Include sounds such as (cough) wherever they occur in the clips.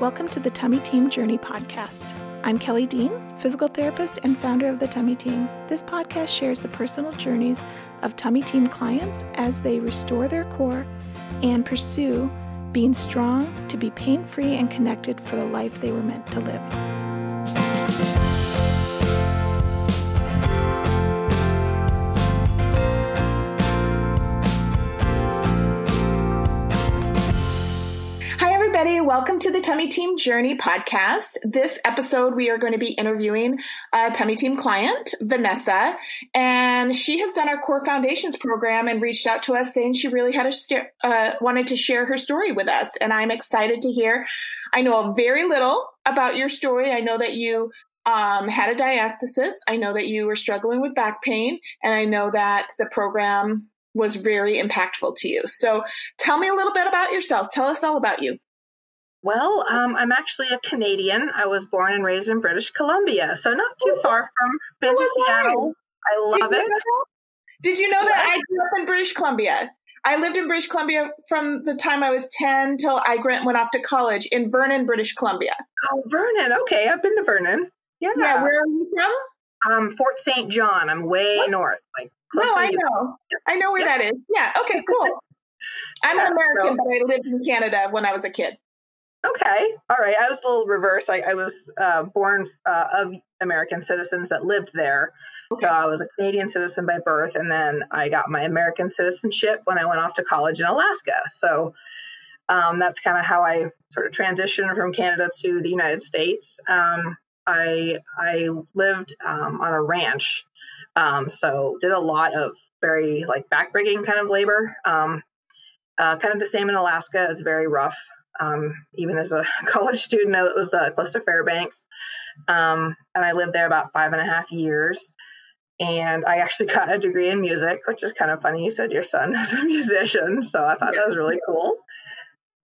Welcome to the Tummy Team Journey podcast. I'm Kelly Dean, physical therapist and founder of the Tummy Team. This podcast shares the personal journeys of Tummy Team clients as they restore their core and pursue being strong to be pain free and connected for the life they were meant to live. Welcome to the Tummy Team Journey podcast. This episode, we are going to be interviewing a Tummy Team client, Vanessa, and she has done our Core Foundations program and reached out to us saying she really had a uh, wanted to share her story with us. And I'm excited to hear. I know very little about your story. I know that you um, had a diastasis. I know that you were struggling with back pain, and I know that the program was very impactful to you. So tell me a little bit about yourself. Tell us all about you. Well, um, I'm actually a Canadian. I was born and raised in British Columbia, so not too far from been to Seattle. I love Did it. Did you know that I grew up in British Columbia? I lived in British Columbia from the time I was 10 till I went off to college in Vernon, British Columbia. Oh, Vernon. Okay, I've been to Vernon. Yeah. Yeah, where are you from? um, Fort St. John. I'm way What? north. Like No, I you. know. I know where Yeah. that is. Yeah, okay, cool. (laughs) I'm Yeah, an American, so- but I lived in Canada when I was a kid. Okay. All right. I was a little reverse. I, I was uh, born uh, of American citizens that lived there. So I was a Canadian citizen by birth, and then I got my American citizenship when I went off to college in Alaska. So um, that's kind of how I sort of transitioned from Canada to the United States. Um, I I lived um, on a ranch, um, so did a lot of very like backbreaking kind of labor. Um, uh, kind of the same in Alaska. It's very rough. Um, even as a (laughs) college student, it was uh, close to Fairbanks, um, and I lived there about five and a half years. And I actually (laughs) got a degree in music, which is kind of funny. You said your son is a (laughs) musician, so I thought that was really cool.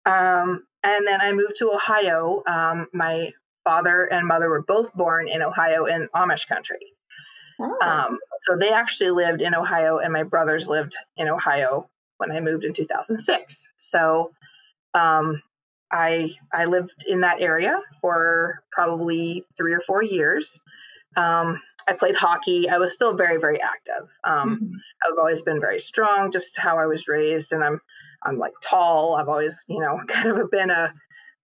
Um, and then I moved to Ohio. Um, my father and mother were both born in Ohio in Amish country. Oh. Um, so they actually lived in Ohio, and my brothers lived in Ohio when I moved in 2006. So um, I I lived in that area for probably three or four years. Um, I played hockey. I was still very very active. Um, Mhm. I've always been very strong, just how I was raised, and I'm I'm like tall. I've always you know (laughs) kind of been a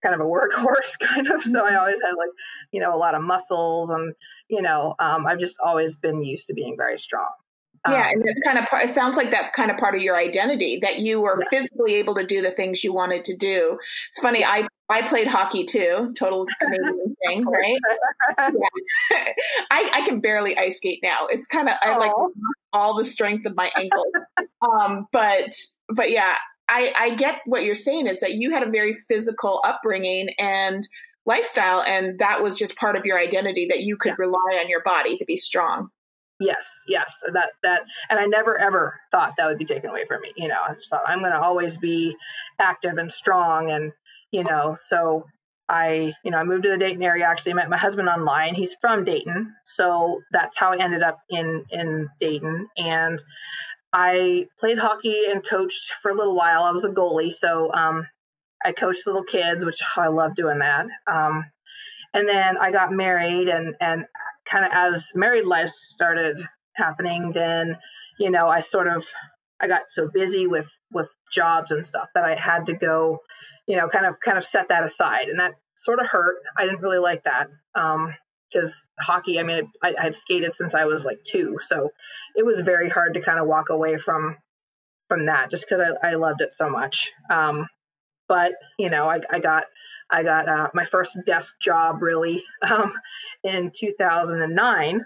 kind of a workhorse (laughs) kind of. So I always had like you know a lot of muscles, and you know um, I've just always been used to being very strong. Yeah, Um, and it's kind of part, it sounds like that's kind of part of your identity that you were Yeah. physically able to do the things you wanted to do. It's funny, I I played hockey too, total (laughs) Canadian thing, right? (laughs) (laughs) I I can barely ice skate now. It's kind of I like all the strength of my ankle. um, but but yeah, I I get what you're saying is that you had a very physical upbringing and lifestyle, and that was just part of your identity that you could Yeah. rely on your body to be strong. Yes, yes, that that, and I never ever thought that would be taken away from me. You know, I just thought I'm going to always be active and strong, and you know, so I, you know, I moved to the Dayton area. Actually, met my husband online. He's from Dayton, so that's how I ended up in in Dayton. And I played hockey and coached for a little while. I was a goalie, so um, I coached little kids, which I love doing that. Um, and then I got married, and and kind of as married life started happening, then you know I sort of I got so busy with with jobs and stuff that I had to go, you know, kind of kind of set that aside, and that sort of hurt. I didn't really like that because hockey. I mean, I, I had skated since I was like two, so it was very hard to kind of walk away from from that just because I, I loved it so much. Um, but you know, I, I got I got uh, my first desk job really (laughs) um, in 2009,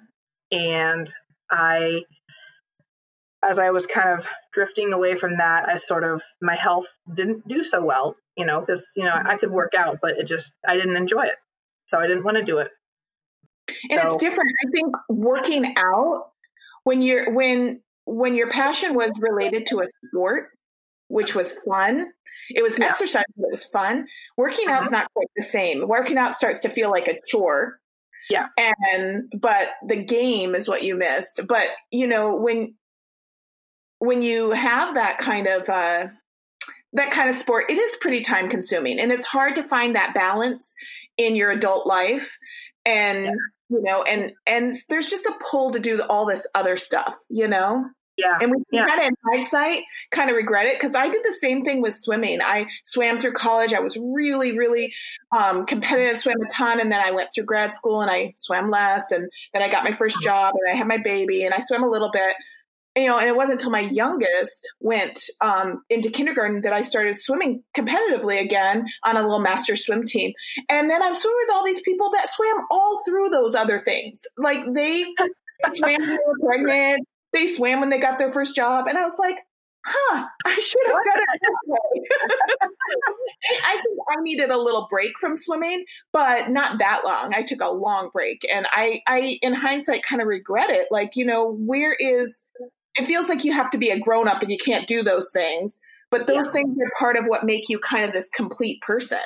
and I, as I was kind of drifting away from that, I sort of my health didn't do so well, you know, because you know I could work out, but it just I didn't enjoy it, so I didn't want to do it. and So- it's different i think working out when you're when when your passion was related to a sport which was fun it was Yeah. exercise it was fun working out's Mhm. not quite the same working out starts to feel like a chore Yeah. and but the game is what you missed but you know when when you have that kind of uh that kind of sport, it is pretty time consuming and it's hard to find that balance in your adult life. And, yeah. you know, and, and there's just a pull to do all this other stuff, you know? Yeah. And we yeah. kind of in hindsight kind of regret it because I did the same thing with swimming. I swam through college. I was really, really um, competitive, swam a ton. And then I went through grad school and I swam less. And then I got my first job and I had my baby and I swam a little bit. You know, and it wasn't until my youngest went um, into kindergarten that I started swimming competitively again on a little master swim team. And then I'm swimming with all these people that swam all through those other things. Like they (laughs) swam when they were pregnant they swam when they got their first job. And I was like, huh, I should have done it this. I think I needed a little break from swimming, but not that long. I took a long break. And I, I in hindsight, kind of regret it. Like, you know, where is, it feels like you have to be a grown up and you can't do those things. But those yeah. things are part of what make you kind of this complete person.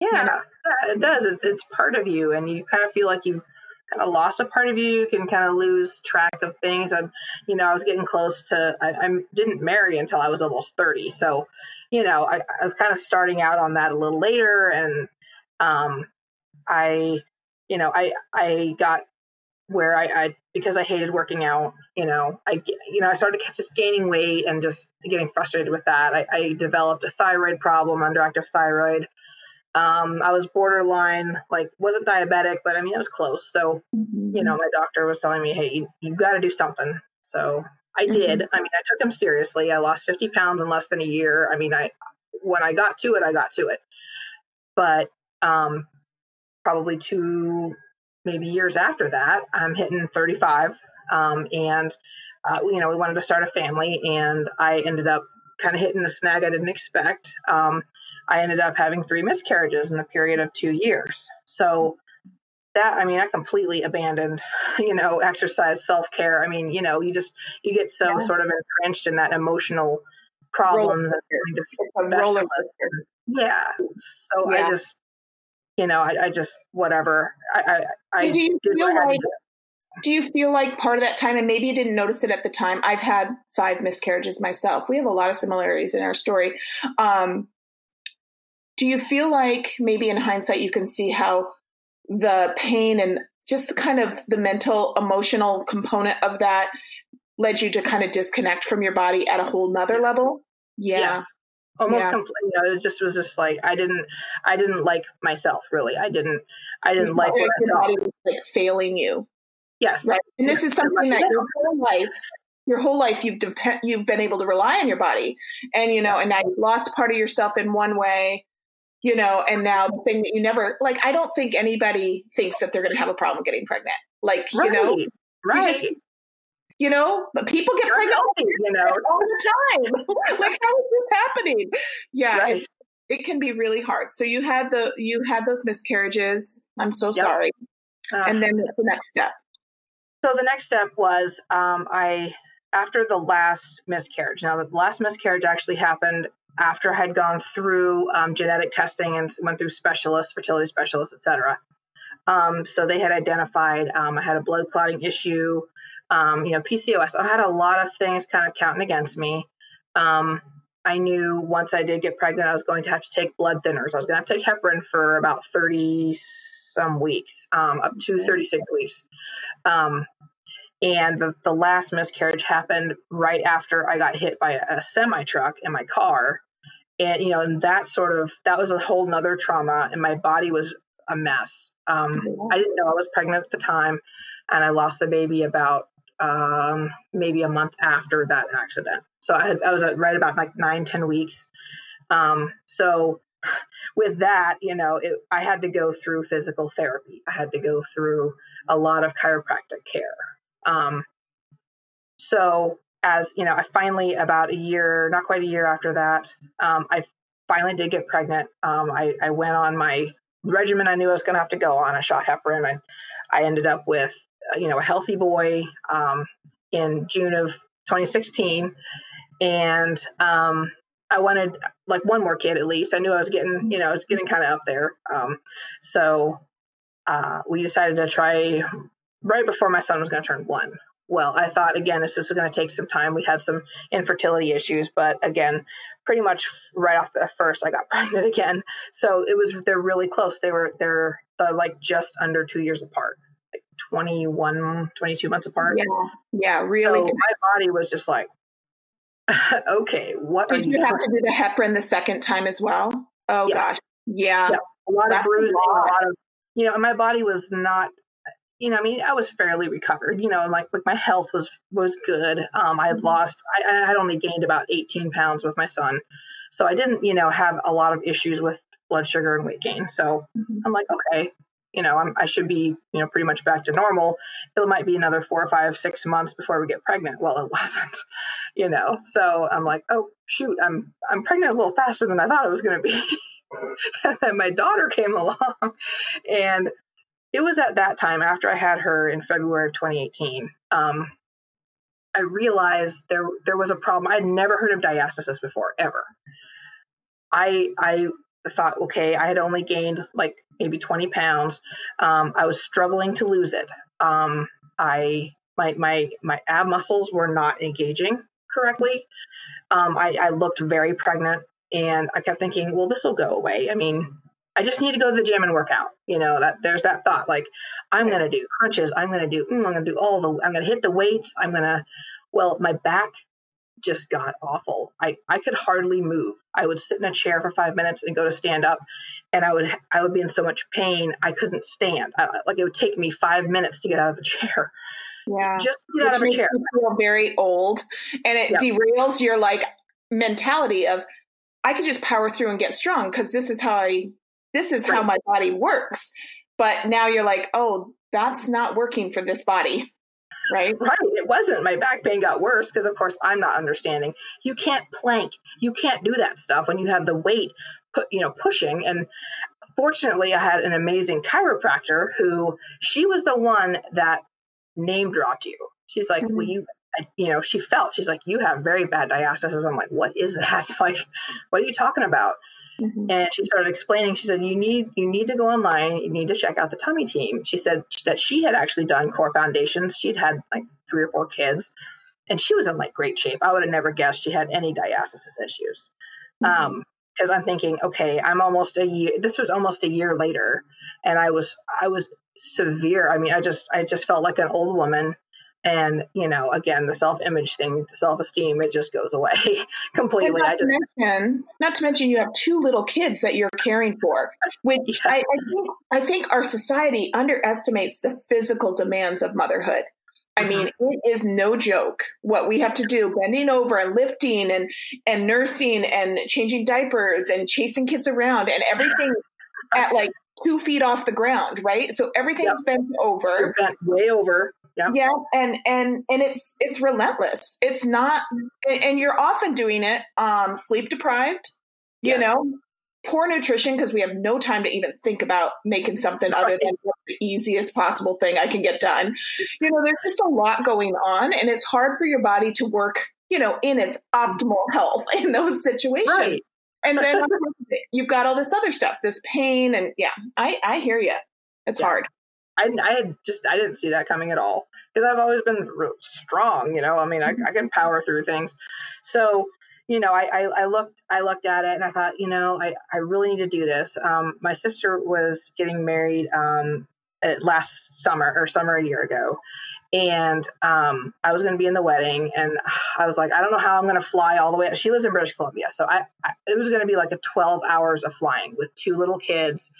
Yeah, you know? it does. It's, it's part of you. And you kind of feel like you kind of lost a part of you. You can kind of lose track of things. And, you know, I was getting close to, I, I didn't marry until I was almost 30. So, you know, I, I was kind of starting out on that a little later. And um, I, you know, I, I got where I, I, because I hated working out, you know, I, you know, I started just gaining weight and just getting frustrated with that. I, I developed a thyroid problem, underactive thyroid. Um, I was borderline, like wasn't diabetic, but I mean it was close. So, mm-hmm. you know, my doctor was telling me, "Hey, you, you got to do something." So I did. Mm-hmm. I mean, I took him seriously. I lost 50 pounds in less than a year. I mean, I when I got to it, I got to it. But um, probably two, maybe years after that, I'm hitting 35, um, and uh, you know, we wanted to start a family, and I ended up kind of hitting the snag I didn't expect. Um, I ended up having three miscarriages in the period of two years. So that I mean, I completely abandoned, (laughs) you know, exercise, self care. I mean, you know, you just you get so yeah. sort of entrenched in that emotional problems and just yeah. So yeah. I just you know, I, I just whatever. I I, I do you feel like do you feel like part of that time and maybe you didn't notice it at the time i've had five miscarriages myself we have a lot of similarities in our story um, do you feel like maybe in hindsight you can see how the pain and just kind of the mental emotional component of that led you to kind of disconnect from your body at a whole nother level? Yeah. Yes. almost yeah. completely. You know, it just was just like i didn't i didn't like myself really. I didn't i didn't like what your body was like failing you. Yes. Right? And this is something that your (laughs) whole life your whole life you've depend you've been able to rely on your body. And you know and now you've lost part of yourself in one way you know, and now the thing that you never like, I don't think anybody thinks that they're going to have a problem getting pregnant. Like, right, you know, right. You, just, you know, people get pregnant you know, (laughs) all the time. (laughs) like, how is this happening? Yeah. Right. It, it, can be really hard. So you had the, you had those miscarriages. I'm so yep. sorry. Uh, and then the next step. So the next step was, um, I, after the last miscarriage, now the last miscarriage actually happened after I had gone through um, genetic testing and went through specialists, fertility specialists, etc. Um, so they had identified um, I had a blood clotting issue, um, you know, PCOS. I had a lot of things kind of counting against me. Um, I knew once I did get pregnant, I was going to have to take blood thinners. I was going to have to take heparin for about 30 some weeks, um, up to 36 weeks. And the, the last miscarriage happened right after I got hit by a, a semi truck in my car. And, you know, and that sort of, that was a whole nother trauma. And my body was a mess. Um, I didn't know I was pregnant at the time. And I lost the baby about um, maybe a month after that accident. So I, had, I was at right about like nine, ten weeks. Um, so with that, you know, it, I had to go through physical therapy. I had to go through a lot of chiropractic care. Um, so as you know, I finally about a year, not quite a year after that, um, I finally did get pregnant. Um, I, I, went on my regimen I knew I was going to have to go on. I shot heparin, and I ended up with uh, you know a healthy boy um, in June of 2016, and um, I wanted like one more kid at least. I knew I was getting you know I was getting kind of up there. Um, so uh, we decided to try right before my son was going to turn one. Well, I thought again, this is going to take some time. We had some infertility issues, but again, pretty much right off the first, I got (laughs) pregnant again. So it was they're really close. They were they're uh, like just under two years apart, like 21, 22 months apart. Yeah, yeah, really. So my body was just like, (laughs) okay, what did you, you have to do the heparin the second time as well? Oh yes. gosh, yeah. yeah. a lot That's of bruising, a lot. a lot of you know, and my body was not you know, I mean, I was fairly recovered, you know, like, like my health was, was good. Um, I had mm-hmm. lost, I, I had only gained about 18 pounds with my son. So I didn't, you know, have a lot of issues with blood sugar and weight gain. So mm-hmm. I'm like, okay, you know, I'm, I should be, you know, pretty much back to normal. It might be another four or five, six months before we get pregnant. Well, it (laughs) wasn't, you know. So I'm like, oh shoot, I'm I'm pregnant a little faster than I thought it was going to be. (laughs) and then my daughter came along, and it was at that time after I had her in February of 2018. Um, I realized there there was a problem. I'd never heard of diastasis before ever. I I thought, okay, I had only gained like maybe 20 pounds. Um, I was struggling to lose it. Um, I my my my ab muscles were not engaging correctly. Um, I, I looked very pregnant, and I kept thinking, well, this will go away. I mean, I just need to go to the gym and work out. You know, that there's that thought like I'm going to do crunches, I'm going to do mm, I'm going to do all the I'm going to hit the weights, I'm going to well, my back just got awful. I I could hardly move. I would sit in a chair for 5 minutes and go to stand up and I would I would be in so much pain I couldn't stand. I, like it would take me 5 minutes to get out of the (laughs) chair. Yeah. Just get Which out of a chair. You feel very old and it yep. derails your like mentality of I could just power through and get strong because this is how I this is how my body works. But now you're like, oh, that's not working for this body. Right? Right. It wasn't. My back pain got worse because, of course, I'm not understanding. You can't plank. You can't do that stuff when you have the weight, put, you know, pushing. And fortunately, I had an amazing chiropractor who she was the one that name dropped you. She's like, mm-hmm. well, you, you know, she felt, she's like, you have very bad diastasis. I'm like, what is that? (laughs) Like, what are you talking about? Mm-hmm. And she started explaining. She said, "You need you need to go online. You need to check out the Tummy Team." She said that she had actually done core foundations. She'd had like three or four kids, and she was in like great shape. I would have never guessed she had any diastasis issues. Mm-hmm. Um, because I'm thinking, okay, I'm almost a year. This was almost a year later, and I was I was severe. I mean, I just I just felt like an old woman and you know again the self-image thing the self-esteem it just goes away (laughs) completely not, just, to mention, not to mention you have two little kids that you're caring for which (laughs) yeah. I, I, think, I think our society underestimates the physical demands of motherhood I mm-hmm. mean, it is no joke what we have to do, bending over and lifting and and nursing and changing diapers and chasing kids around and everything (laughs) at like two feet off the ground, right? So everything's yep. bent over. You're bent way over. Yeah. yeah and and and it's it's relentless it's not and you're often doing it um sleep deprived you yeah. know poor nutrition because we have no time to even think about making something other than the easiest possible thing i can get done you know there's just a lot going on and it's hard for your body to work you know in its optimal health (laughs) in those situations right. and then (laughs) you've got all this other stuff this pain and yeah i i hear you it's yeah. hard I, I had just I didn't see that coming at all because I've always been strong, you know. I mean, I, I can power through things. So, you know, I, I, I looked I looked at it and I thought, you know, I, I really need to do this. Um, my sister was getting married um, last summer or summer a year ago, and um, I was going to be in the wedding, and (sighs) I was like, I don't know how I'm going to fly all the way. She lives in British Columbia, so I, I it was going to be like a 12 hours of flying with two little kids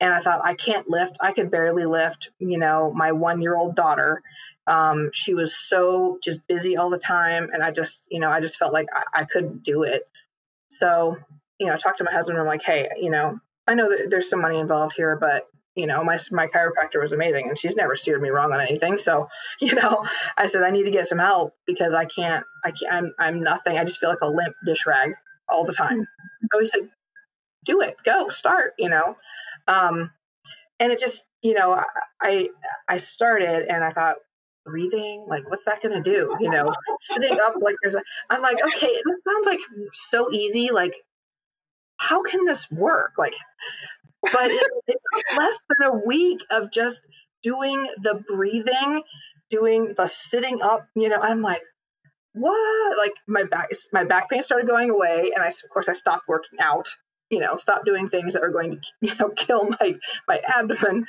and I thought I can't lift. I could barely lift. You know, my one year old daughter. Um, she was so just busy all the time, and I just, you know, I just felt like I, I couldn't do it. So, you know, I talked to my husband. I'm like, hey, you know, I know that there's some money involved here, but you know, my my chiropractor was amazing, and she's never steered me wrong on anything. So, (laughs) you know, I said I need to get some help because I can't. I can't. I'm I'm nothing. I just feel like a limp dish rag all the time. So he said, do it, go, start. You know. Um, and it just, you know, I I started and I thought, breathing, like what's that gonna do? You know, sitting up like there's a I'm like, okay, it sounds like so easy. Like, how can this work? Like, but it, it took less than a week of just doing the breathing, doing the sitting up, you know, I'm like, what? Like my back, my back pain started going away, and I, of course, I stopped working out. You know, stop doing things that are going to, (laughs) you know, kill my my abdomen.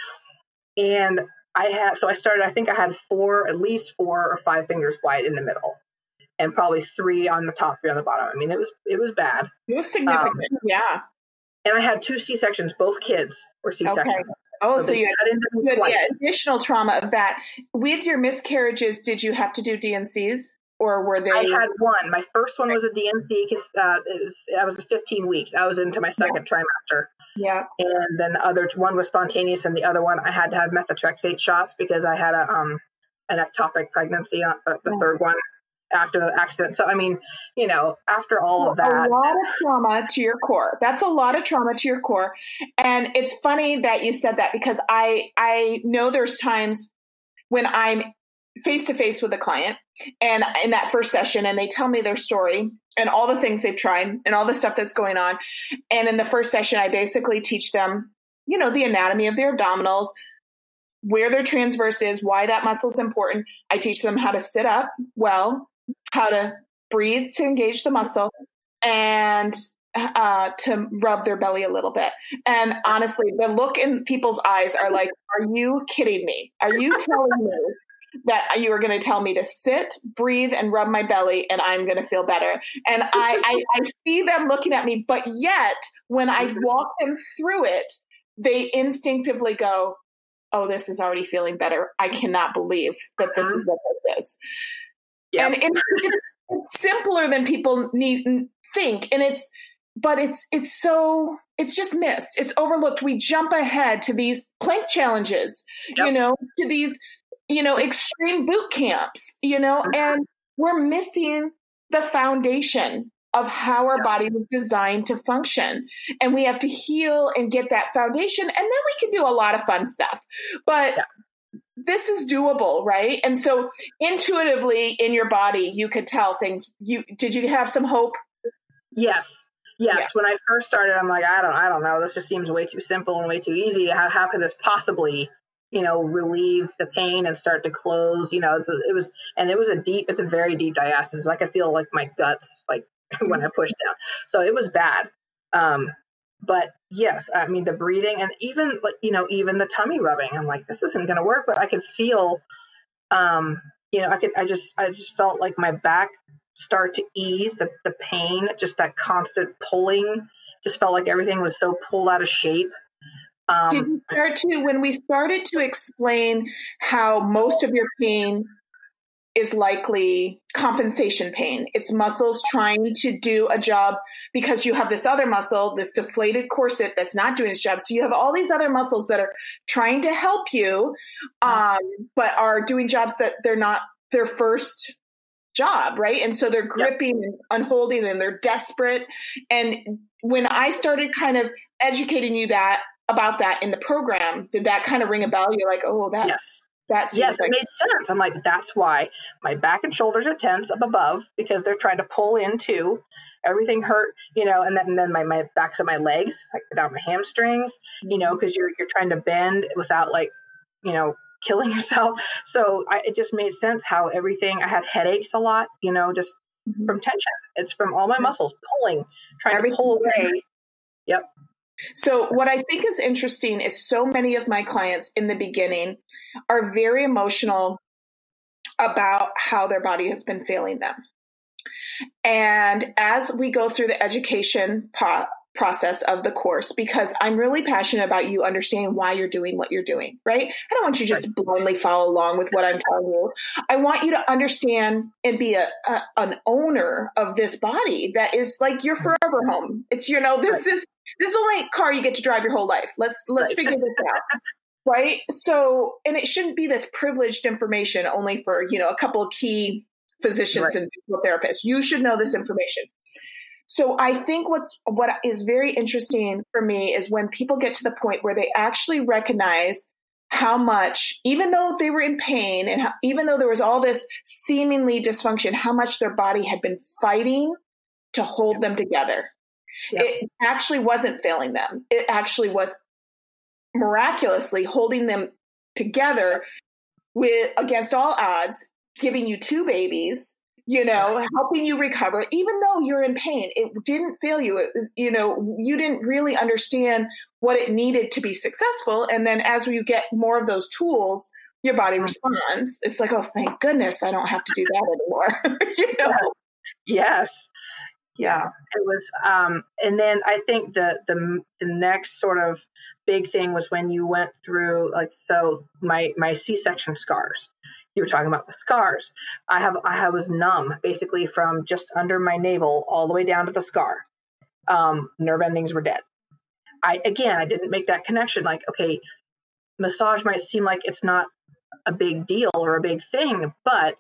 And I had, so I started. I think I had four, at least four or five fingers wide in the middle, and probably three on the top, three on the bottom. I mean, it was it was bad. It was significant. Um, yeah. And I had two C sections. Both kids were C sections. Okay. Oh, so, so you had yeah, additional trauma of that. With your miscarriages, did you have to do D&Cs? Or were they? I had one. My first one was a D&C because uh, it was I was 15 weeks. I was into my second yeah. trimester. Yeah. And then the other one was spontaneous, and the other one I had to have methotrexate shots because I had a um an ectopic pregnancy on uh, the, the yeah. third one after the accident. So I mean, you know, after all so of that, a lot of trauma to your core. That's a lot of trauma to your core. And it's funny that you said that because I I know there's times when I'm face to face with a client and in that first session and they tell me their story and all the things they've tried and all the stuff that's going on and in the first session i basically teach them you know the anatomy of their abdominals where their transverse is why that muscle is important i teach them how to sit up well how to breathe to engage the muscle and uh, to rub their belly a little bit. And honestly, the look in people's eyes are like, "Are you kidding me? Are you telling me that you were going to tell me to sit, breathe, and rub my belly, and I'm going to feel better. And I, I, I see them looking at me, but yet when I mm-hmm. walk them through it, they instinctively go, "Oh, this is already feeling better. I cannot believe that this is uh-huh. what this is." Yep. And it, it's simpler than people need think, and it's but it's it's so it's just missed it's overlooked we jump ahead to these plank challenges yep. you know to these you know, extreme boot camps, you know, mm-hmm. and we're missing the foundation of how our body was designed to function. And we have to heal and get that foundation. And then we can do a lot of fun stuff. But yeah. this is doable, right? And so intuitively in your body, you could tell things. You did you have some hope? Yes. Yes. Yeah. When I first started, I'm like, I don't I don't know. This just seems way too simple and way too easy. How how could this possibly you know, relieve the pain and start to close. You know, a, it was, and it was a deep, it's a very deep diastasis. I could feel like my guts, like (laughs) when I pushed down. So it was bad. Um, but yes, I mean, the breathing and even like, you know, even the tummy rubbing, I'm like, this isn't going to work, but I could feel, um, you know, I could, I just, I just felt like my back start to ease the, the pain, just that constant pulling, just felt like everything was so pulled out of shape. Um, Did you start to, when we started to explain how most of your pain is likely compensation pain. It's muscles trying to do a job because you have this other muscle, this deflated corset that's not doing its job. So you have all these other muscles that are trying to help you, um, but are doing jobs that they're not their first job, right? And so they're gripping yep. and unholding and they're desperate. And when I started kind of educating you that about that in the program, did that kind of ring a bell? You're like, oh, that. Yes. That's yes, like- it made sense. I'm like, that's why my back and shoulders are tense up above because they're trying to pull into everything hurt, you know, and then, and then my, my backs of my legs, like down my hamstrings, you know, because you're you're trying to bend without like, you know, killing (laughs) yourself. So I, it just made sense how everything. I had headaches a lot, you know, just mm-hmm. from tension. It's from all my muscles pulling, trying everything. to pull away. Yep. So, what I think is interesting is so many of my clients in the beginning are very emotional about how their body has been failing them. And as we go through the education po- process of the course, because I'm really passionate about you understanding why you're doing what you're doing, right? I don't want you just blindly follow along with what I'm telling you. I want you to understand and be a, a an owner of this body that is like your forever home. It's you know this is this is the only car you get to drive your whole life. Let's let's right. figure this out. (laughs) right? So, and it shouldn't be this privileged information only for, you know, a couple of key physicians right. and therapists. You should know this information. So I think what's what is very interesting for me is when people get to the point where they actually recognize how much, even though they were in pain and how, even though there was all this seemingly dysfunction, how much their body had been fighting to hold them together. Yep. It actually wasn't failing them. It actually was miraculously holding them together with against all odds, giving you two babies you know, helping you recover, even though you're in pain. It didn't fail you. It was, you know, you didn't really understand what it needed to be successful. And then as you get more of those tools, your body responds. It's like, oh, thank goodness I don't have to do that anymore. (laughs) you know? Yes. Yeah, it was. Um, and then I think the, the the next sort of big thing was when you went through like so my my C-section scars you were talking about the scars. I have I was numb basically from just under my navel all the way down to the scar. Um, nerve endings were dead. I again I didn't make that connection. Like okay, massage might seem like it's not a big deal or a big thing, but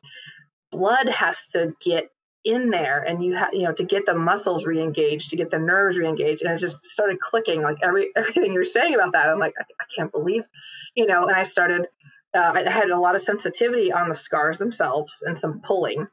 blood has to get in there and you have you know to get the muscles re-engaged to get the nerves re-engaged and it just started clicking like every (laughs) everything you're saying about that i'm like I, I can't believe you know and i started uh, I had a lot of sensitivity on the scars themselves and some pulling,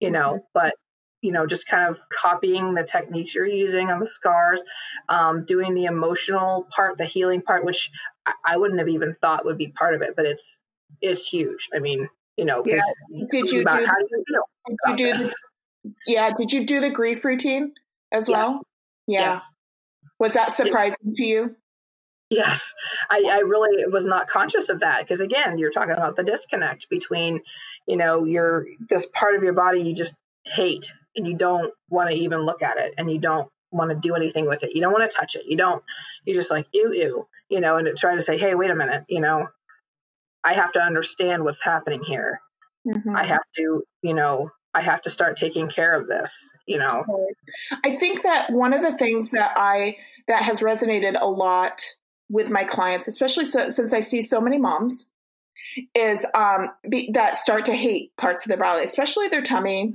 you know, mm-hmm. but you know, just kind of copying the techniques you're using on the scars, um, doing the emotional part, the healing part, which I, I, wouldn't have even thought would be part of it, but it's it's huge. I mean, you know, yeah. did you do, how do you feel? Did you do the, yeah, did you do the grief routine as well? Yeah. Yes. Was that surprising it, to you? Yes, I, I really was not conscious of that because again, you're talking about the disconnect between, you know, your this part of your body you just hate and you don't want to even look at it and you don't want to do anything with it. You don't want to touch it. You don't. You're just like ew ew, you know, and try to say, hey, wait a minute, you know, I have to understand what's happening here. Mm-hmm. I have to, you know, I have to start taking care of this, you know. I think that one of the things that I that has resonated a lot with my clients, especially so, since I see so many moms, is um, be, that start to hate parts of their body, especially their tummy.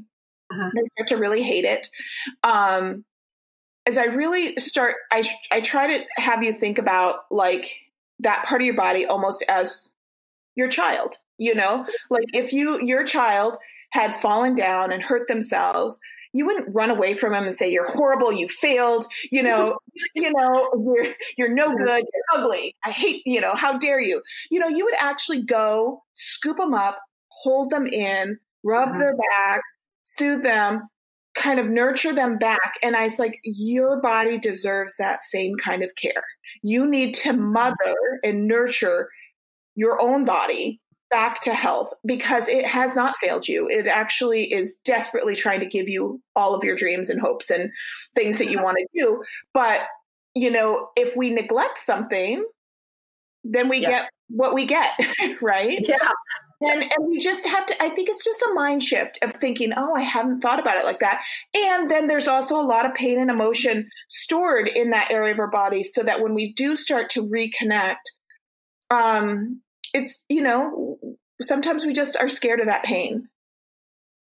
Uh-huh. They start to really hate it. Um, as I really start, I I try to have you think about like that part of your body almost as your child. You know, like if you your child had fallen down and hurt themselves, you wouldn't run away from him and say you're horrible, you failed, you know, (laughs) you know, you're you're no good, you're ugly. I hate, you know, how dare you? You know, you would actually go scoop them up, hold them in, rub mm-hmm. their back, soothe them, kind of nurture them back. And I was like, your body deserves that same kind of care. You need to mother and nurture your own body back to health because it has not failed you. It actually is desperately trying to give you all of your dreams and hopes and things that you want to do. But, you know, if we neglect something, then we yeah. get what we get, (laughs) right? Yeah. And, and we just have to, I think it's just a mind shift of thinking, oh, I haven't thought about it like that. And then there's also a lot of pain and emotion stored in that area of our body so that when we do start to reconnect, um, it's you know sometimes we just are scared of that pain.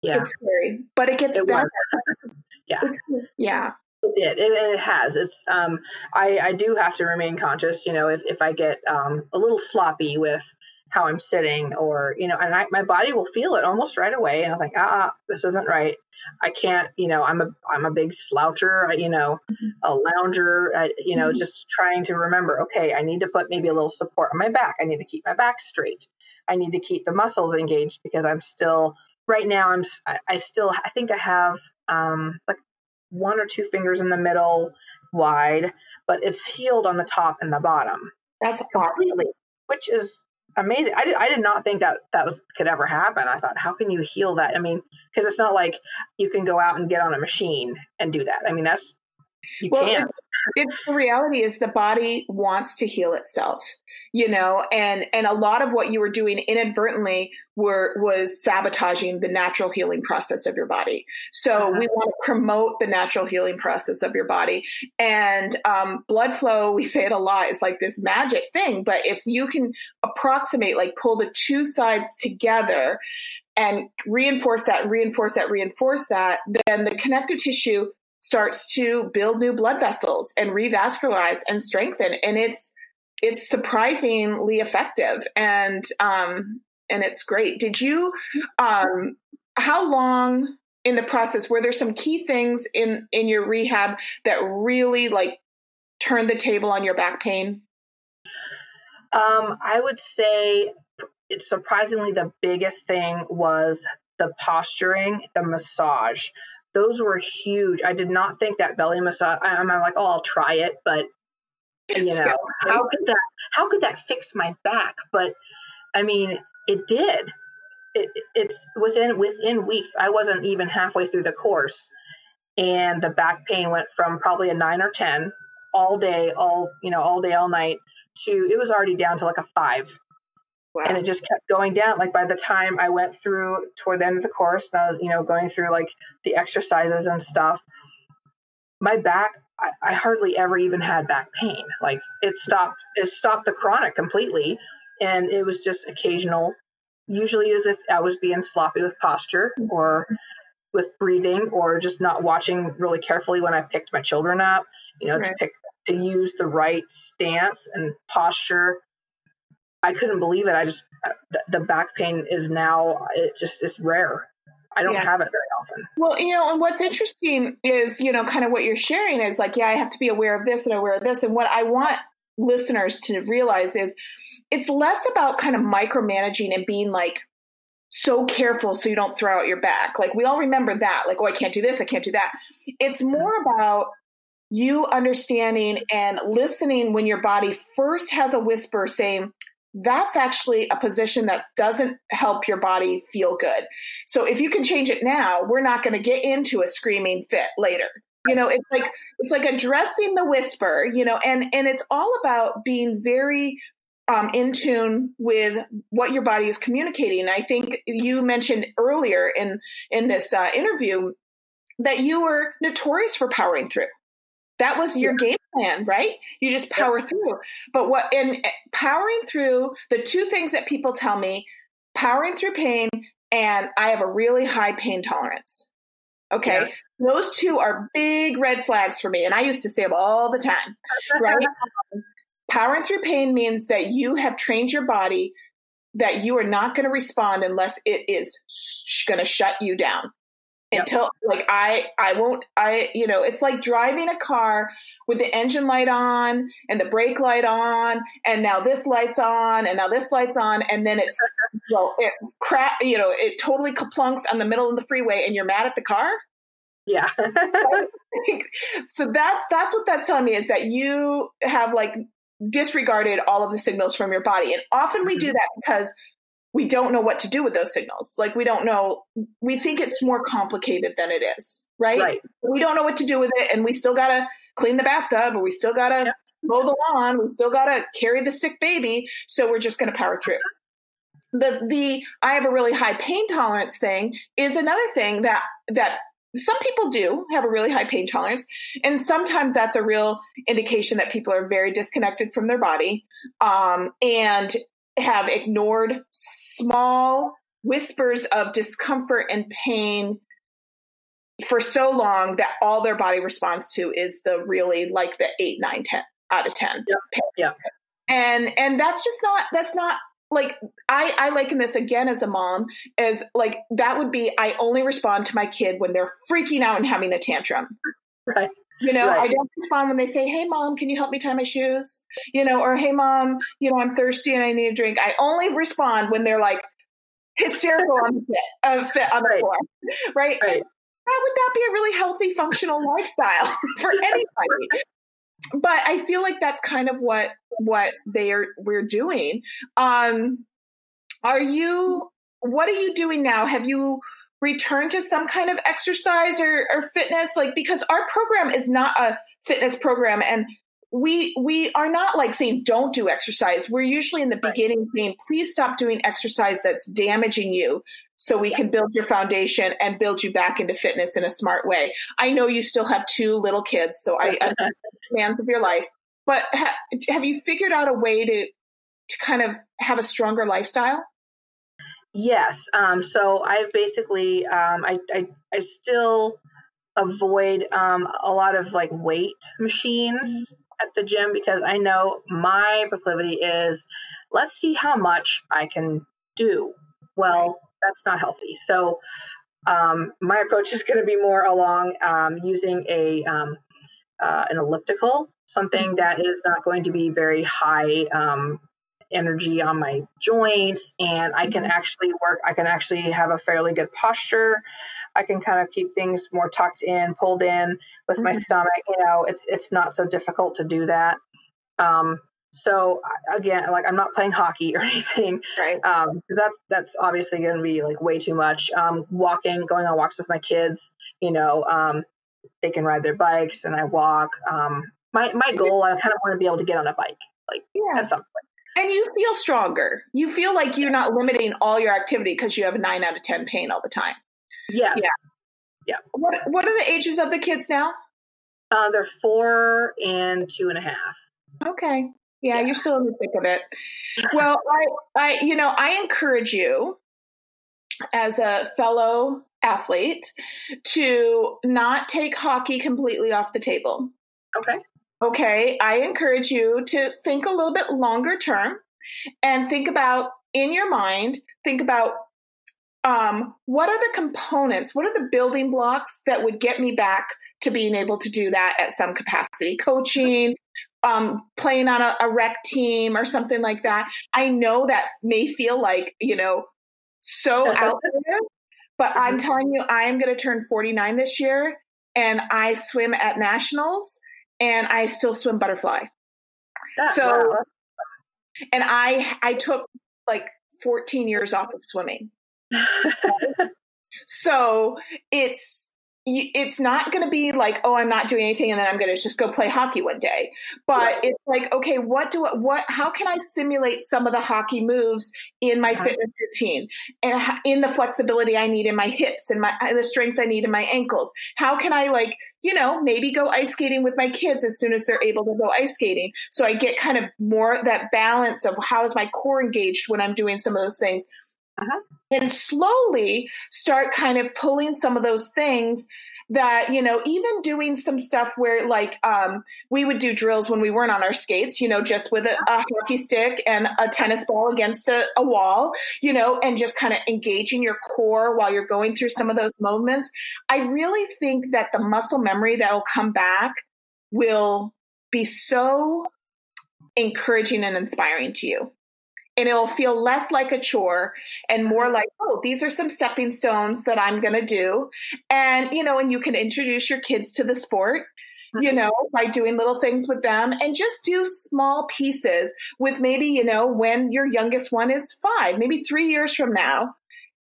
Yeah, it's scary, but it gets it better. (laughs) yeah, it's, yeah. It did, it, it has. It's um, I I do have to remain conscious. You know, if if I get um a little sloppy with how I'm sitting, or you know, and I, my body will feel it almost right away, and I'm like, ah, this isn't right. I can't, you know, I'm a I'm a big sloucher, you know, mm-hmm. a lounger, I, you know, mm-hmm. just trying to remember, okay, I need to put maybe a little support on my back. I need to keep my back straight. I need to keep the muscles engaged because I'm still right now. I'm I still I think I have um like one or two fingers in the middle wide, but it's healed on the top and the bottom. That's completely, awesome. which is amazing. I did, I did not think that that was could ever happen. I thought, how can you heal that? I mean, because it's not like you can go out and get on a machine and do that. I mean, that's you well, can't. The reality is the body wants to heal itself, you know, and and a lot of what you were doing inadvertently were was sabotaging the natural healing process of your body. So uh-huh. we want to promote the natural healing process of your body, and um, blood flow. We say it a lot. It's like this magic thing, but if you can approximate, like pull the two sides together and reinforce that, reinforce that, reinforce that, then the connective tissue starts to build new blood vessels and revascularize and strengthen. And it's it's surprisingly effective. And um and it's great. Did you um how long in the process were there some key things in in your rehab that really like turned the table on your back pain? Um i would say it's surprisingly the biggest thing was the posturing, the massage. Those were huge. I did not think that belly massage. I, am like, oh, I'll try it, but you know, how could that? How could that fix my back? But I mean, it did. It, it's within within weeks. I wasn't even halfway through the course, and the back pain went from probably a nine or ten all day, all you know, all day, all night, to it was already down to like a five. Wow. And it just kept going down. Like by the time I went through toward the end of the course, and I was, you know, going through like the exercises and stuff, my back, I, I hardly ever even had back pain. Like it stopped, it stopped the chronic completely. And it was just occasional, usually as if I was being sloppy with posture or mm-hmm. with breathing or just not watching really carefully when I picked my children up, you know, right. to pick to use the right stance and posture. I couldn't believe it. I just the back pain is now it just is rare. I don't yeah. have it very often. Well, you know, and what's interesting is, you know, kind of what you're sharing is like, yeah, I have to be aware of this and aware of this. And what I want listeners to realize is it's less about kind of micromanaging and being like so careful so you don't throw out your back. Like we all remember that, like, oh, I can't do this, I can't do that. It's more about you understanding and listening when your body first has a whisper saying, that's actually a position that doesn't help your body feel good. So if you can change it now, we're not going to get into a screaming fit later. You know, it's like it's like addressing the whisper, you know, and and it's all about being very um, in tune with what your body is communicating. I think you mentioned earlier in in this uh, interview that you were notorious for powering through. That was your game plan, right? You just power yeah. through. But what in eh, powering through the two things that people tell me, powering through pain and I have a really high pain tolerance. Okay. Yes. Those two are big red flags for me. And I used to say them all the time, right? (laughs) powering through pain means that you have trained your body that you are not going to respond unless it is sh- going to shut you down until like I I won't I you know it's like driving a car with the engine light on and the brake light on and now this light's on and now this light's on and then it's (laughs) well it crap you know it totally kaplunks on the middle of the freeway and you're mad at the car? Yeah. (laughs) So that's that's what that's telling me is that you have like disregarded all of the signals from your body. And often we do mm-hmm. that because we don't know what to do with those signals. Like we don't know, we think it's more complicated than it is, right? right. We don't know what to do with it, and we still gotta clean the bathtub, or we still gotta yep. mow the lawn, we still gotta carry the sick baby. So we're just gonna power through. The the I have a really high pain tolerance thing is another thing that that some people do have a really high pain tolerance and sometimes that's a real indication that people are very disconnected from their body um, and have ignored small whispers of discomfort and pain for so long that all their body responds to is the really like the 8 9 10 out of 10 yeah, yeah. and and that's just not that's not like I, I liken this again as a mom as like that would be I only respond to my kid when they're freaking out and having a tantrum. Right. You know, right. I don't respond when they say, "Hey, mom, can you help me tie my shoes?" You know, or "Hey, mom, you know, I'm thirsty and I need a drink." I only respond when they're like hysterical on the (laughs) fit, uh, fit on the right. floor, right? right. How would that be a really healthy, functional lifestyle (laughs) for anybody? but I feel like that's kind of what what they are we're doing. Um, are you? What are you doing now? Have you? Return to some kind of exercise or, or fitness like because our program is not a fitness program and we we are not like saying don't do exercise we're usually in the right. beginning saying please stop doing exercise that's damaging you so we yeah. can build your foundation and build you back into fitness in a smart way i know you still have two little kids so i (laughs) understand demands of your life but ha- have you figured out a way to to kind of have a stronger lifestyle Yes. Um, so I've basically, um, I, I, I still avoid um, a lot of like weight machines at the gym because I know my proclivity is let's see how much I can do. Well, that's not healthy. So um, my approach is going to be more along um, using a um, uh, an elliptical, something that is not going to be very high um, energy on my joints and I can mm-hmm. actually work, I can actually have a fairly good posture. I can kind of keep things more tucked in, pulled in with my mm-hmm. stomach. You know, it's it's not so difficult to do that. Um, so again, like I'm not playing hockey or (laughs) anything, right? Um, that's that's obviously going to be like way too much. Um, walking, going on walks with my kids, you know, um, they can ride their bikes and I walk. Um, my my goal, I kind of want to be able to get on a bike, like yeah. at some point. And you feel stronger. You feel like you're not limiting all your activity because you have a nine out of ten pain all the time. Yes. Yeah. Yeah. What What are the ages of the kids now? Uh, they're four and two and a half. Okay. Yeah, yeah, you're still in the thick of it. (laughs) Well, I, I, you know, I encourage you as a fellow athlete to not take hockey completely off the table. Okay. Okay. I encourage you to think a little bit longer term and think about in your mind, think about um, what are the components, what are the building blocks that would get me back to being able to do that at some capacity? Coaching, um, playing on a, a rec team or something like that. I know that may feel like, you know, so out there, but I'm mm-hmm. telling you, I am going to turn 49 this year and I swim at nationals and I still swim butterfly. That, so, wow. and I, I took like 14 years off of swimming. (laughs) so it's, it's not going to be like oh i'm not doing anything and then i'm going to just go play hockey one day. But it's like okay what do I, what how can i simulate some of the hockey moves in my fitness routine and in the flexibility i need in my hips and my uh, the strength i need in my ankles? How can i like you know maybe go ice skating with my kids as soon as they're able to go ice skating? So i get kind of more that balance of how is my core engaged when i'm doing some of those things uh-huh. and slowly start kind of pulling some of those things that you know even doing some stuff where like um, we would do drills when we weren't on our skates you know just with a, a hockey stick and a tennis ball against a, a wall you know and just kind of engaging your core while you're going through some of those moments i really think that the muscle memory that will come back will be so encouraging and inspiring to you and it'll feel less like a chore and more like oh these are some stepping stones that i'm going to do. And you know and you can introduce your kids to the sport you mm-hmm. know by doing little things with them and just do small pieces with maybe you know when your youngest one is five maybe three years from now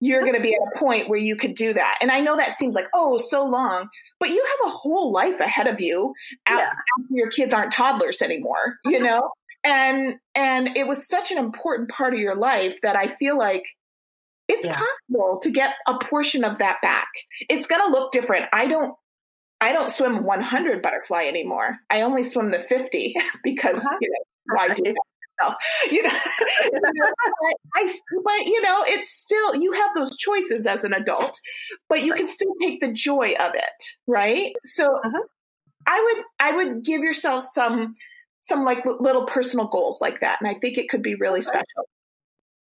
you're going to be at a point where you could do that. And i know that seems like oh so long but you have a whole life ahead of you yeah. after your kids aren't toddlers anymore you know and and it was such an important part of your life that I feel like it's yeah. possible to get a portion of that back. It's going to look different. I don't I don't swim 100 butterfly anymore. I only swim the 50 (laughs) because uh-huh. you know why do that? (laughs) You know, I, I, but you know, it's still you have those choices as an adult, but you can still take the joy of it, right? So, uh-huh. I would I would give yourself some some like little personal goals like that. And I think it could be really special.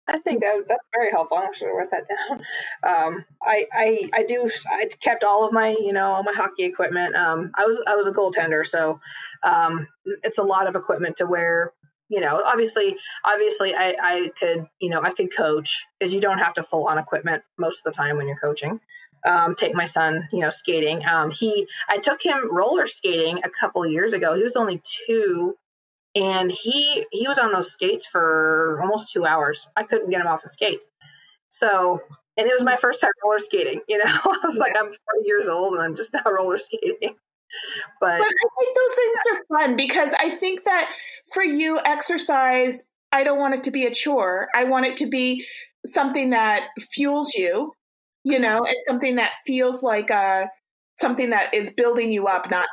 I think that, that's very helpful. I'm actually write that down. (laughs) Um, I, I, I do. I kept all of my, you know, all my hockey equipment. Um, I was, I was a goaltender, so um, it's a lot of equipment to wear. You know, obviously, obviously, I, I could, you know, I could coach because you don't have to full on equipment most of the time when you're coaching. Um, take my son, you know, skating. Um, he, I took him roller skating a couple years ago. He was only two and he he was on those skates for almost two hours. I couldn't get him off the skates. So, and it was my first time roller skating. You know, (laughs) I was like, I'm 40 years old and I'm just now roller skating. But, but I think those things are fun because I think that for you, exercise, I don't want it to be a chore. I want it to be something that fuels you, you know, and something that feels like a uh, something that is building you up, not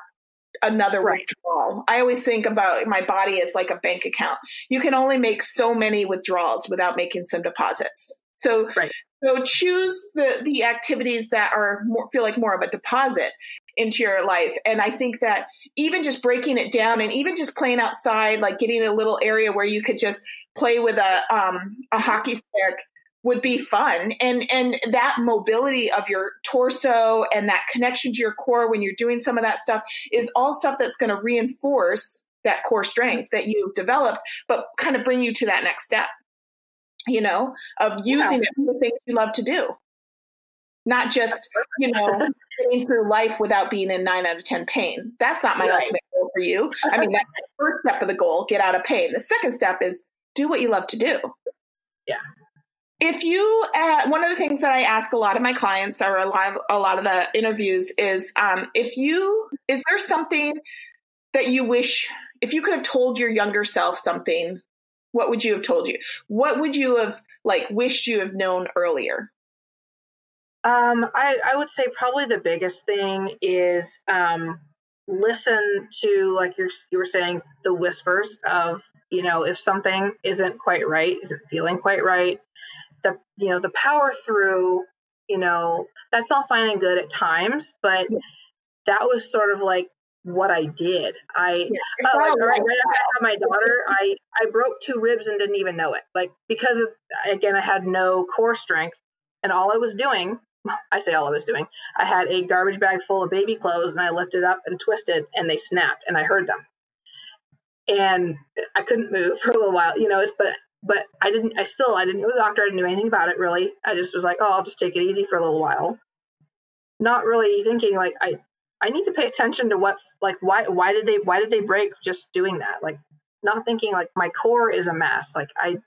another right. withdrawal. I always think about my body as like a bank account. You can only make so many withdrawals without making some deposits. So, right. so choose the the activities that are more, feel like more of a deposit into your life. And I think that even just breaking it down and even just playing outside, like getting a little area where you could just play with a um, a hockey stick would be fun and and that mobility of your torso and that connection to your core when you're doing some of that stuff is all stuff that's going to reinforce that core strength that you've developed, but kind of bring you to that next step, you know, of using yeah. it for the things you love to do. Not just, you know, (laughs) getting through life without being in nine out of 10 pain. That's not my right. ultimate goal for you. I mean, that's the first step of the goal get out of pain. The second step is do what you love to do. Yeah. If you, uh, one of the things that I ask a lot of my clients or a lot of, a lot of the interviews is, um, if you, is there something that you wish, if you could have told your younger self something, what would you have told you? What would you have like wished you have known earlier? Um, I, I would say probably the biggest thing is um, listen to like you're you were saying the whispers of you know if something isn't quite right, isn't feeling quite right, the you know the power through you know that's all fine and good at times but yeah. that was sort of like what I did. I yeah. uh, like, right, right after I had my daughter, I I broke two ribs and didn't even know it. Like because of, again I had no core strength, and all I was doing, (laughs) I say all I was doing, I had a garbage bag full of baby clothes and I lifted up and twisted and they snapped and I heard them, and I couldn't move (laughs) for a little while. You know, it's but but I didn't, I still, I didn't know the doctor. I didn't know anything about it really. I just was like, oh, I'll just take it easy for a little while. Not really thinking like, I, I need to pay attention to what's like, why, why did they, why did they break just doing that? Like not thinking like my core is a mess. Like I,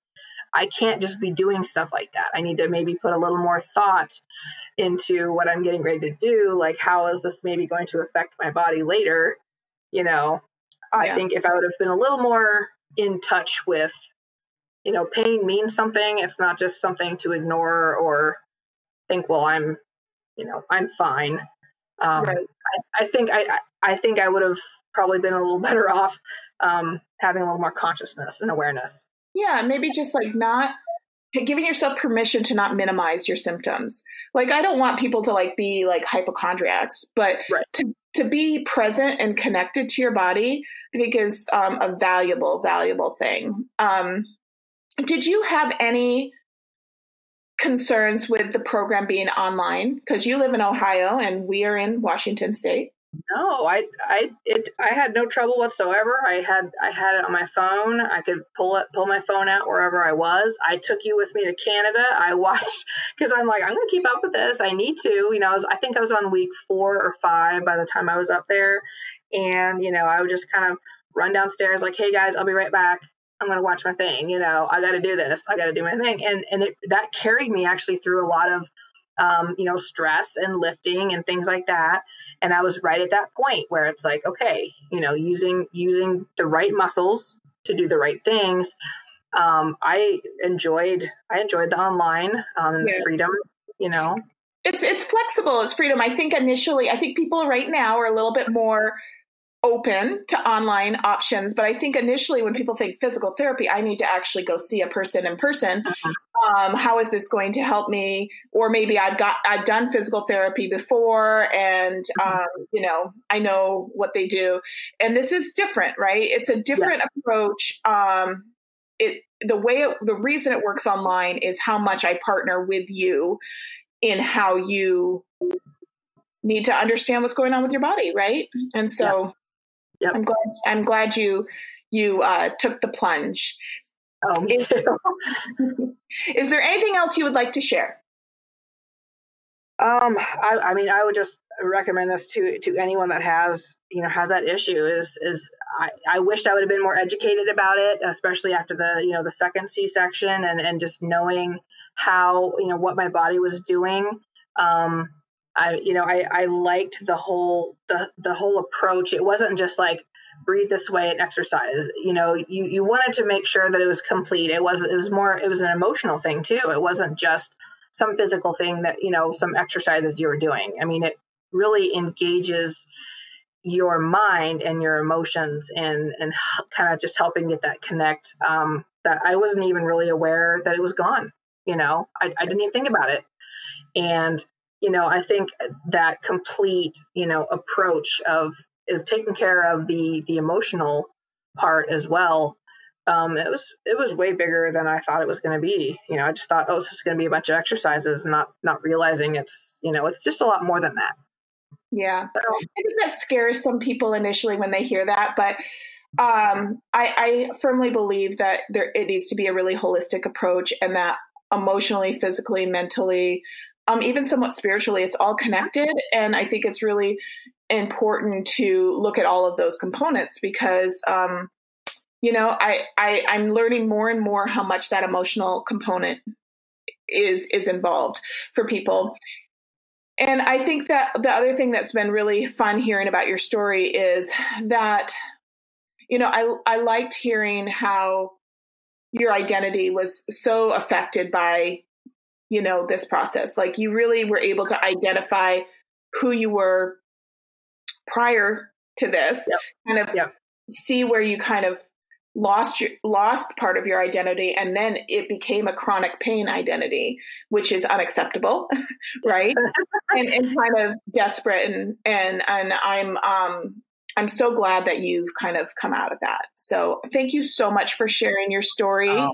I can't just be doing stuff like that. I need to maybe put a little more thought into what I'm getting ready to do. Like, how is this maybe going to affect my body later? You know, I yeah. think if I would have been a little more in touch with you know, pain means something. It's not just something to ignore or think, well, I'm, you know, I'm fine. Um, right. I, I, think I, I think I would have probably been a little (laughs) better off um, having a little more consciousness and awareness. Yeah, maybe just like not giving yourself permission to not minimize your symptoms. Like I don't want people to like be like hypochondriacs, but right. to to be present and connected to your body, I think is um, a valuable, valuable thing. Um, did you have any concerns with the program being online? Because you live in Ohio and we are in Washington State. No, I I it I had no trouble whatsoever. I had I had it on my phone. I could pull it pull my phone out wherever I was. I took you with me to Canada. I watched (laughs) because I'm like I'm gonna keep up with this. I need to. You know, I, was, I think I was on week four or five by the time I was up there, and you know I would just kind of run downstairs like, hey guys, I'll be right back. I'm going to watch my thing. You know, I got to do this. I got to do my thing. And and it, that carried me actually through a lot of, um, you know, stress and lifting and things like that. And I was right at that point where it's like, okay, you know, using using the right muscles to do the right things. Um, I enjoyed I enjoyed the online um, yeah. freedom. You know, it's it's flexible. It's freedom. I think initially, I think people right now are a little bit more open to online options but i think initially when people think physical therapy i need to actually go see a person in person. Uh-huh. um, how is this going to help me? Or maybe i've got i've done physical therapy before and mm-hmm. um, you know i know what they do. And this is different right? It's a different yeah. approach. Um, it the way it, the reason it works online is how much i partner with you in how you need to understand what's going on with your body right? And so Yep. I'm glad. I'm glad you you uh, took the plunge. Oh, me is, too. (laughs) is there anything else you would like to share? Um, I, I mean, I would just recommend this to to anyone that has you know has that issue. Is is I, I wish I would have been more educated about it, especially after the you know the second C section and and just knowing how you know what my body was doing. Um, I you know I I liked the whole the the whole approach. It wasn't just like breathe this way and exercise. You know, you you wanted to make sure that it was complete. It was it was more it was an emotional thing too. It wasn't just some physical thing that you know some exercises you were doing. I mean, it really engages your mind and your emotions and and kind of just helping get that connect um, that I wasn't even really aware that it was gone. You know, I, I didn't even think about it. And you know, I think that complete, you know, approach of, of taking care of the the emotional part as well. Um, it was it was way bigger than I thought it was going to be. You know, I just thought, oh, this is going to be a bunch of exercises, not not realizing it's you know it's just a lot more than that. Yeah, so, I think that scares some people initially when they hear that, but um, I, I firmly believe that there it needs to be a really holistic approach, and that emotionally, physically, mentally, um, even somewhat spiritually, it's all connected. And I think it's really important to look at all of those components because um, you know I, I i'm learning more and more how much that emotional component is is involved for people and i think that the other thing that's been really fun hearing about your story is that you know i i liked hearing how your identity was so affected by you know this process like you really were able to identify who you were prior to this yep. kind of yep. see where you kind of lost your lost part of your identity and then it became a chronic pain identity which is unacceptable (laughs) right and, and kind of desperate and and and i'm um i'm so glad that you've kind of come out of that so thank you so much for sharing your story oh,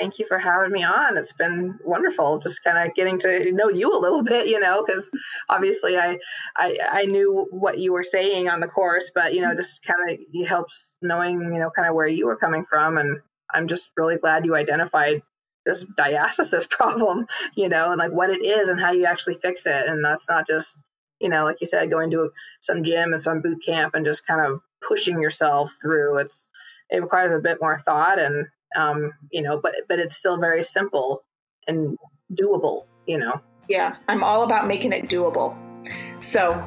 thank you for having me on. It's been wonderful just kind of getting to know you a little bit, you know, because obviously I, I I knew what you were saying on the course, but you know, just kind of helps knowing, you know, kind of where you were coming from. And I'm just really glad you identified this diastasis (laughs) problem, you know, and like what it is and how you actually fix it. And that's not just, you know, like you said, going to some gym and some boot camp and just kind of pushing yourself through. It's it requires a bit more thought and um, you know, but but it's still very simple and doable, you know. Yeah, I'm all about making it doable. So,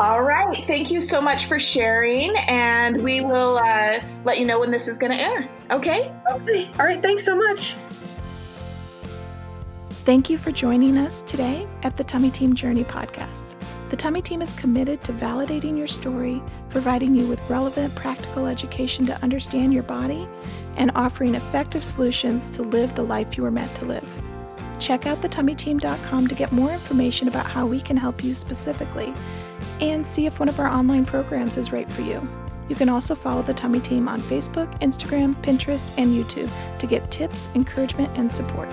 all right, thank you so much for sharing, and we will uh, let you know when this is going to air. Okay. Okay. All right. Thanks so much. Thank you for joining us today at the Tummy Team Journey podcast. The Tummy Team is committed to validating your story, providing you with relevant practical education to understand your body, and offering effective solutions to live the life you were meant to live. Check out thetummyteam.com to get more information about how we can help you specifically and see if one of our online programs is right for you. You can also follow the Tummy Team on Facebook, Instagram, Pinterest, and YouTube to get tips, encouragement, and support.